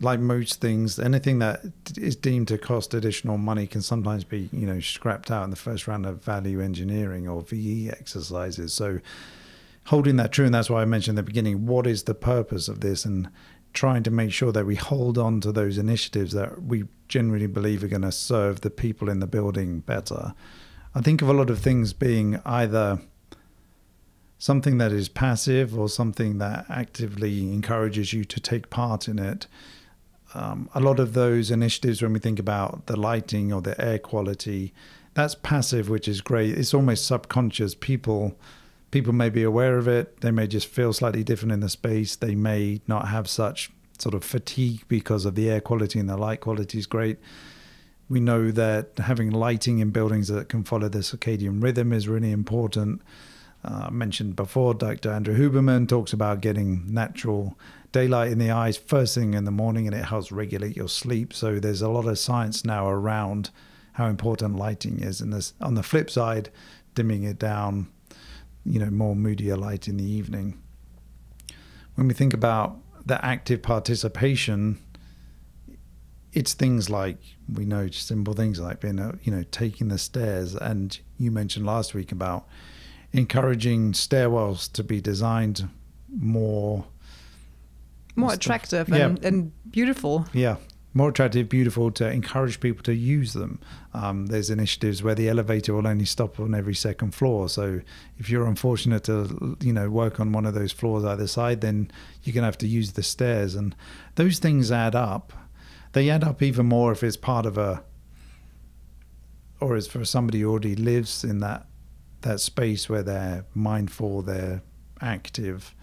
like most things, anything that is deemed to cost additional money can sometimes be, you know, scrapped out in the first round of value engineering or VE exercises. So holding that true, and that's why I mentioned in the beginning, what is the purpose of this, and trying to make sure that we hold on to those initiatives that we generally believe are going to serve the people in the building better. I think of a lot of things being either something that is passive or something that actively encourages you to take part in it. Um, a lot of those initiatives, when we think about the lighting or the air quality, that's passive, which is great. It's almost subconscious. People people may be aware of it. They may just feel slightly different in the space. They may not have such sort of fatigue because of the air quality and the light quality is great. We know that having lighting in buildings that can follow the circadian rhythm is really important. Uh, mentioned before, Dr. Andrew Huberman talks about getting natural daylight in the eyes first thing in the morning and it helps regulate your sleep. So there's a lot of science now around how important lighting is. And this, on the flip side, dimming it down, you know, more moodier light in the evening. When we think about the active participation, it's things like we know simple things like being you know taking the stairs and you mentioned last week about encouraging stairwells to be designed more more attractive and, yeah. and beautiful yeah more attractive, beautiful to encourage people to use them. Um, there's initiatives where the elevator will only stop on every second floor. So if you're unfortunate to, you know, work on one of those floors either side, then you're going to have to use the stairs. And those things add up they add up even more if it's part of a or is for somebody who already lives in that that space where they're mindful, they're active.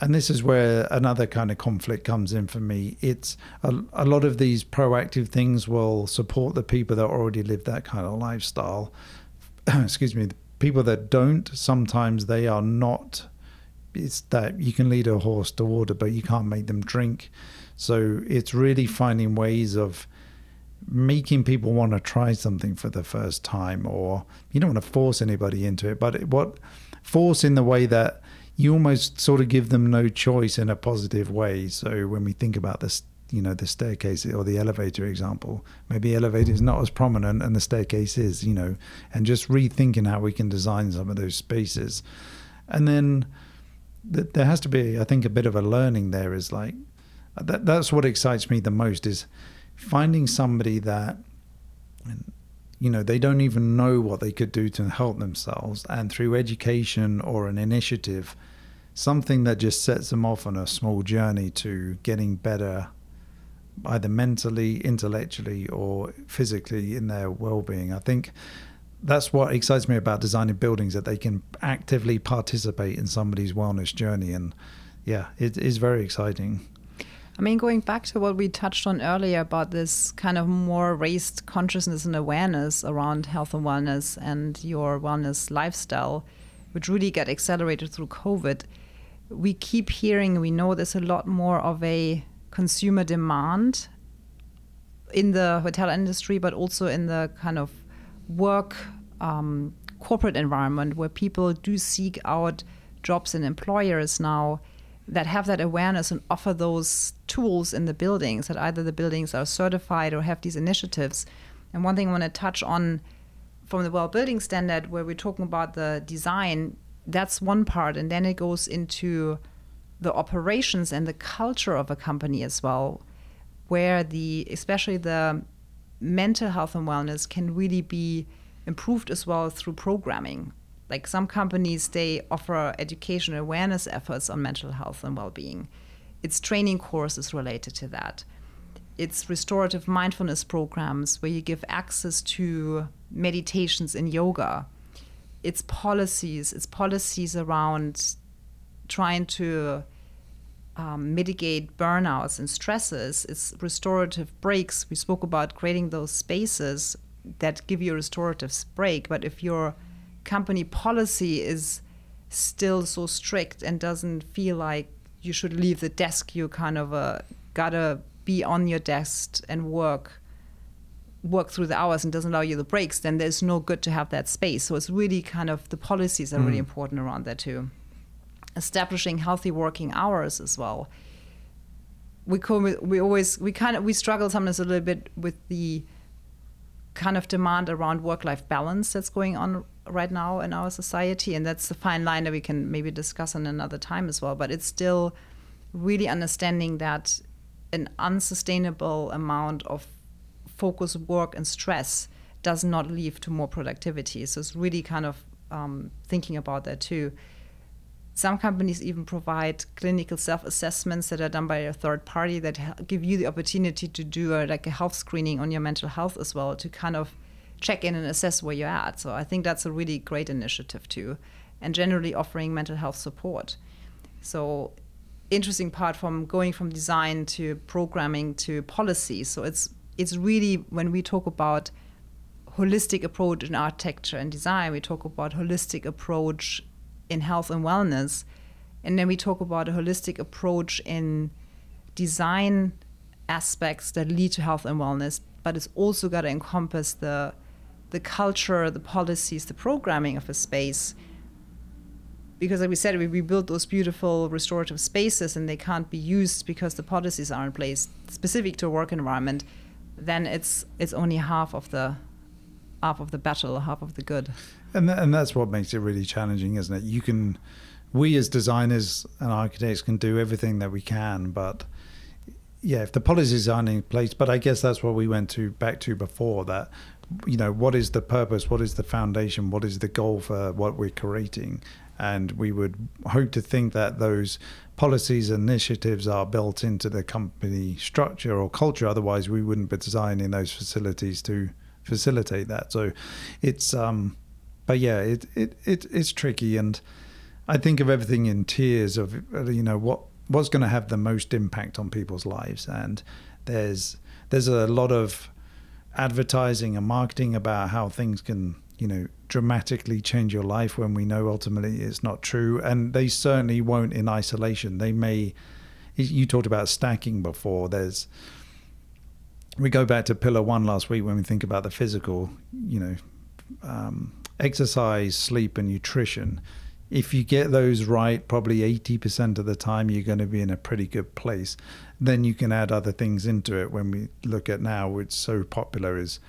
And this is where another kind of conflict comes in for me. It's a, a lot of these proactive things will support the people that already live that kind of lifestyle. Excuse me, people that don't, sometimes they are not. It's that you can lead a horse to water, but you can't make them drink. So it's really finding ways of making people want to try something for the first time, or you don't want to force anybody into it, but what force in the way that you almost sort of give them no choice in a positive way. So when we think about this, you know, the staircase or the elevator example, maybe elevator is not as prominent and the staircase is, you know, and just rethinking how we can design some of those spaces. And then th- there has to be, I think, a bit of a learning there is like, that, that's what excites me the most is finding somebody that you know they don't even know what they could do to help themselves. And through education or an initiative something that just sets them off on a small journey to getting better either mentally intellectually or physically in their well-being. I think that's what excites me about designing buildings that they can actively participate in somebody's wellness journey. And yeah it is very exciting I mean, going back to what we touched on earlier about this kind of more raised consciousness and awareness around health and wellness and your wellness lifestyle, which really got accelerated through COVID, we keep hearing, we know there's a lot more of a consumer demand in the hotel industry, but also in the kind of work um, corporate environment where people do seek out jobs and employers now that have that awareness and offer those tools in the buildings that either the buildings are certified or have these initiatives. And one thing I want to touch on from the well building standard, where we're talking about the design, that's one part. And then it goes into the operations and the culture of a company as well, where the, especially the mental health and wellness can really be improved as well through programming like some companies they offer education awareness efforts on mental health and well-being it's training courses related to that it's restorative mindfulness programs where you give access to meditations and yoga it's policies it's policies around trying to um, mitigate burnouts and stresses. It's restorative breaks. We spoke about creating those spaces that give you a restorative break. But if your company policy is still so strict and doesn't feel like you should leave the desk, you kind of uh, gotta be on your desk and work work through the hours and doesn't allow you the breaks, then there's no good to have that space. So it's really kind of the policies are mm. really important around that too establishing healthy working hours as well. We we always we kind of we struggle sometimes a little bit with the kind of demand around work life balance that's going on right now in our society, and that's the fine line that we can maybe discuss in another time as well. But it's still really understanding that an unsustainable amount of focus, work, and stress does not lead to more productivity. So it's really kind of um, thinking about that too. Some companies even provide clinical self-assessments that are done by a third party that give you the opportunity to do a, like a health screening on your mental health as well to kind of check in and assess where you're at. So I think that's a really great initiative too, and generally offering mental health support. So interesting part from going from design to programming to policy. So it's it's really when we talk about holistic approach in architecture and design, we talk about holistic approach in health and wellness. And then we talk about a holistic approach in design aspects that lead to health and wellness, but it's also got to encompass the the culture, the policies, the programming of a space. Because, like we said, we, we build those beautiful restorative spaces and they can't be used because the policies are in place specific to a work environment. Then it's it's only half of the half of the battle, half of the good. And th- and that's what makes it really challenging, isn't it? You can, we as designers and architects can do everything that we can, but yeah, if the policies aren't in place, but I guess that's what we went to back to before that. You know, what is the purpose? What is the foundation? What is the goal for what we're creating? And we would hope to think that those policies and initiatives are built into the company structure or culture. Otherwise, we wouldn't be designing those facilities to facilitate that. So it's um, but yeah, it, it it it's tricky, and I think of everything in tiers of you know what what's going to have the most impact on people's lives, and there's there's a lot of advertising and marketing about how things can you know dramatically change your life when we know ultimately it's not true and they certainly won't in isolation they may you talked about stacking before there's we go back to pillar one last week when we think about the physical, you know, um, exercise, sleep, and nutrition. If you get those right, probably 80% of the time, you're going to be in a pretty good place. Then you can add other things into it. When we look at now, which so popular is,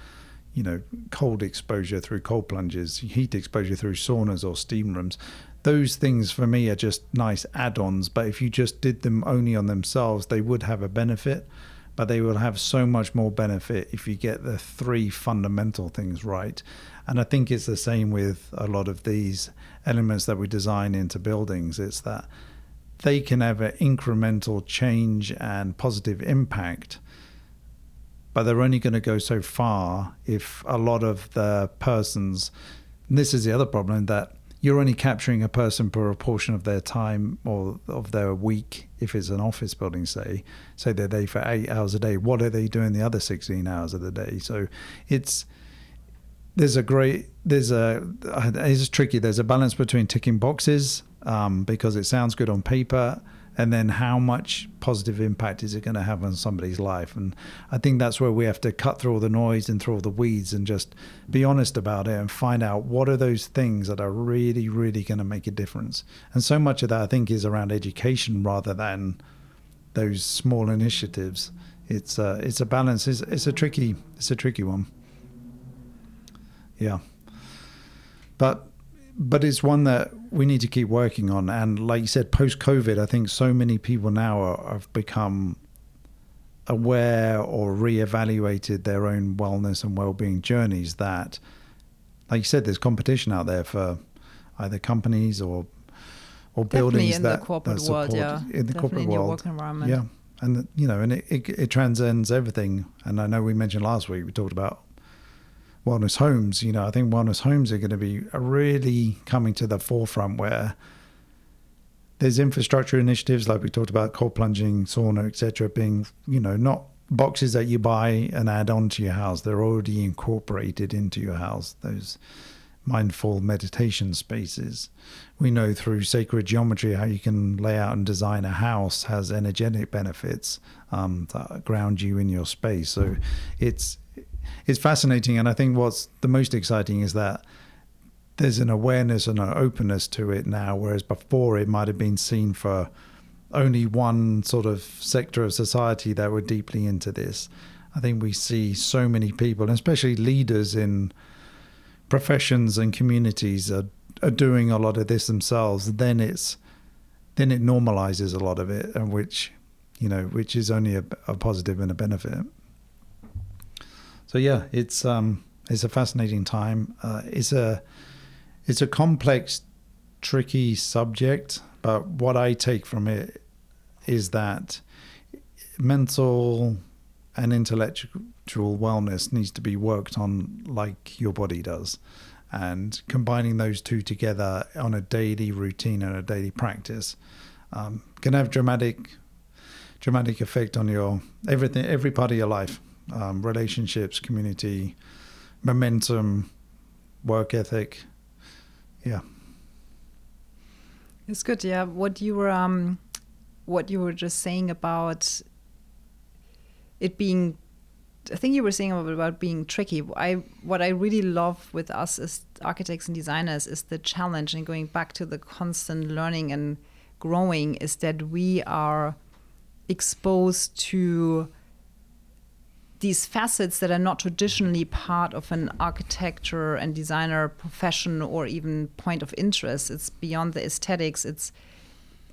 you know, cold exposure through cold plunges, heat exposure through saunas or steam rooms. Those things for me are just nice add ons. But if you just did them only on themselves, they would have a benefit but they will have so much more benefit if you get the three fundamental things right. And I think it's the same with a lot of these elements that we design into buildings. It's that they can have an incremental change and positive impact, but they're only going to go so far if a lot of the persons. this is the other problem that you're only capturing a person for a portion of their time or of their week if it's an office building say say they're there for eight hours a day what are they doing the other 16 hours of the day so it's there's a great there's a it's tricky there's a balance between ticking boxes um, because it sounds good on paper and then how much positive impact is it going to have on somebody's life? And i think that's where we have to cut through all the noise and through all the weeds and just be honest about it and find out what are those things that are really really going to make a difference. And so much of that i think is around education rather than those small initiatives. It's a, uh, it's a balance. It's, it's a tricky it's a tricky one. Yeah. But but it's one that we need to keep working on. And like you said, post COVID, I think so many people now are, have become aware or re-evaluated their own wellness and well-being journeys. That, like you said, there's competition out there for either companies or or Definitely buildings in that the corporate that support, world, yeah. in the Definitely corporate in your world, work environment. yeah. And you know, and it, it, it transcends everything. And I know we mentioned last week we talked about wellness homes. You know, I think wellness homes are going to be really coming to the forefront where there's infrastructure initiatives like we talked about, cold plunging, sauna, etc., being you know not boxes that you buy and add on to your house. They're already incorporated into your house. Those mindful meditation spaces. We know through sacred geometry how you can lay out and design a house has energetic benefits um, that ground you in your space. So it's it's fascinating, and I think what's the most exciting is that there's an awareness and an openness to it now, whereas before it might have been seen for only one sort of sector of society that were deeply into this. I think we see so many people, and especially leaders in professions and communities, are, are doing a lot of this themselves. Then it's then it normalizes a lot of it, and which you know, which is only a, a positive and a benefit. So yeah, it's um, it's a fascinating time. Uh, it's a it's a complex, tricky subject, but what I take from it is that mental and intellectual wellness needs to be worked on like your body does. And combining those two together on a daily routine and a daily practice um, can have dramatic, dramatic effect on your everything, every part of your life, um, relationships, community, momentum, work ethic, yeah. It's good. Yeah. What you were, um, what you were just saying about it being, I think you were saying about, being tricky. I what I really love with us as architects and designers is the challenge and going back to the constant learning and growing. Is that we are exposed to these facets that are not traditionally part of an architecture and designer profession or even point of interest. It's beyond the aesthetics. It's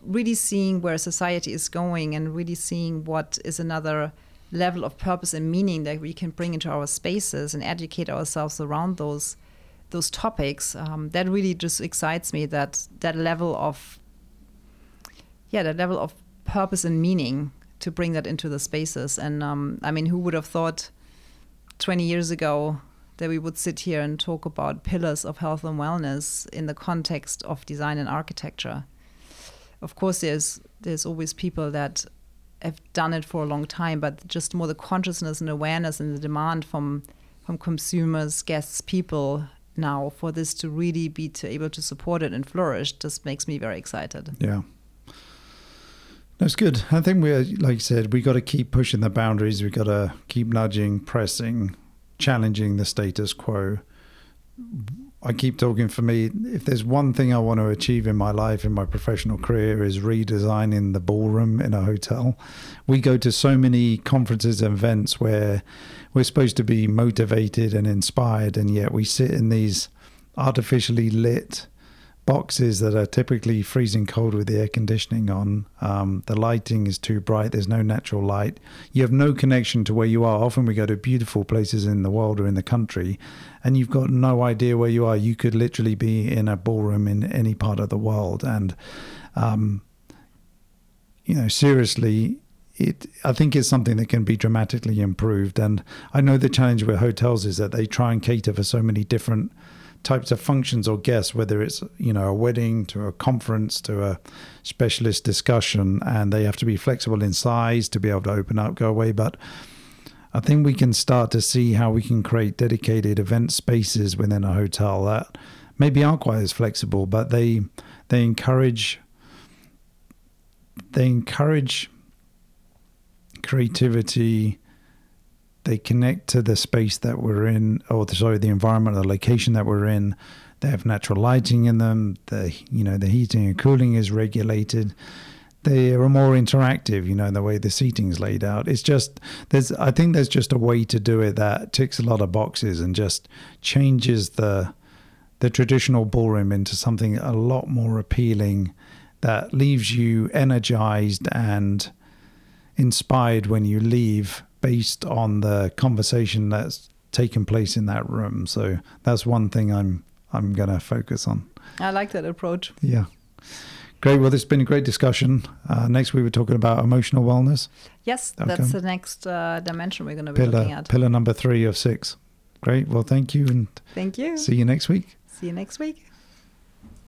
really seeing where society is going and really seeing what is another level of purpose and meaning that we can bring into our spaces and educate ourselves around those those topics. Um, that really just excites me. That that level of yeah, that level of purpose and meaning to bring that into the spaces. And um, I mean, who would have thought 20 years ago that we would sit here and talk about pillars of health and wellness in the context of design and architecture? Of course, there's there's always people that have done it for a long time, but just more the consciousness and awareness and the demand from from consumers, guests, people now for this to really be to able to support it and flourish just makes me very excited. Yeah. That's good. I think we're, like you said, we got to keep pushing the boundaries. We got to keep nudging, pressing, challenging the status quo. I keep talking for me. If there's one thing I want to achieve in my life, in my professional career, is redesigning the ballroom in a hotel. We go to so many conferences and events where we're supposed to be motivated and inspired, and yet we sit in these artificially lit boxes that are typically freezing cold with the air conditioning on. Um, the lighting is too bright. There's no natural light. You have no connection to where you are. Often we go to beautiful places in the world or in the country, and you've got no idea where you are. You could literally be in a ballroom in any part of the world, and um, you know, seriously. It, I think it's something that can be dramatically improved, and I know the challenge with hotels is that they try and cater for so many different types of functions or guests, whether it's you know a wedding to a conference to a specialist discussion, and they have to be flexible in size to be able to open up, go away. But I think we can start to see how we can create dedicated event spaces within a hotel that maybe aren't quite as flexible, but they they encourage they encourage creativity they connect to the space that we're in, or the, sorry, the environment, the location that we're in. They have natural lighting in them. The you know the heating and cooling is regulated. They are more interactive, you know, the way the seating is laid out. It's just there's I think there's just a way to do it that ticks a lot of boxes and just changes the the traditional ballroom into something a lot more appealing that leaves you energized and inspired when you leave based on the conversation that's taken place in that room. So that's one thing I'm I'm going to focus on. I like that approach. Yeah. Great. Well, this has been a great discussion. Uh, next we were talking about emotional wellness. Yes, okay. that's the next uh, dimension we're going to be pillar, looking at. Pillar number three of six. Great. Well, thank you. And thank you. See you next week. See you next week.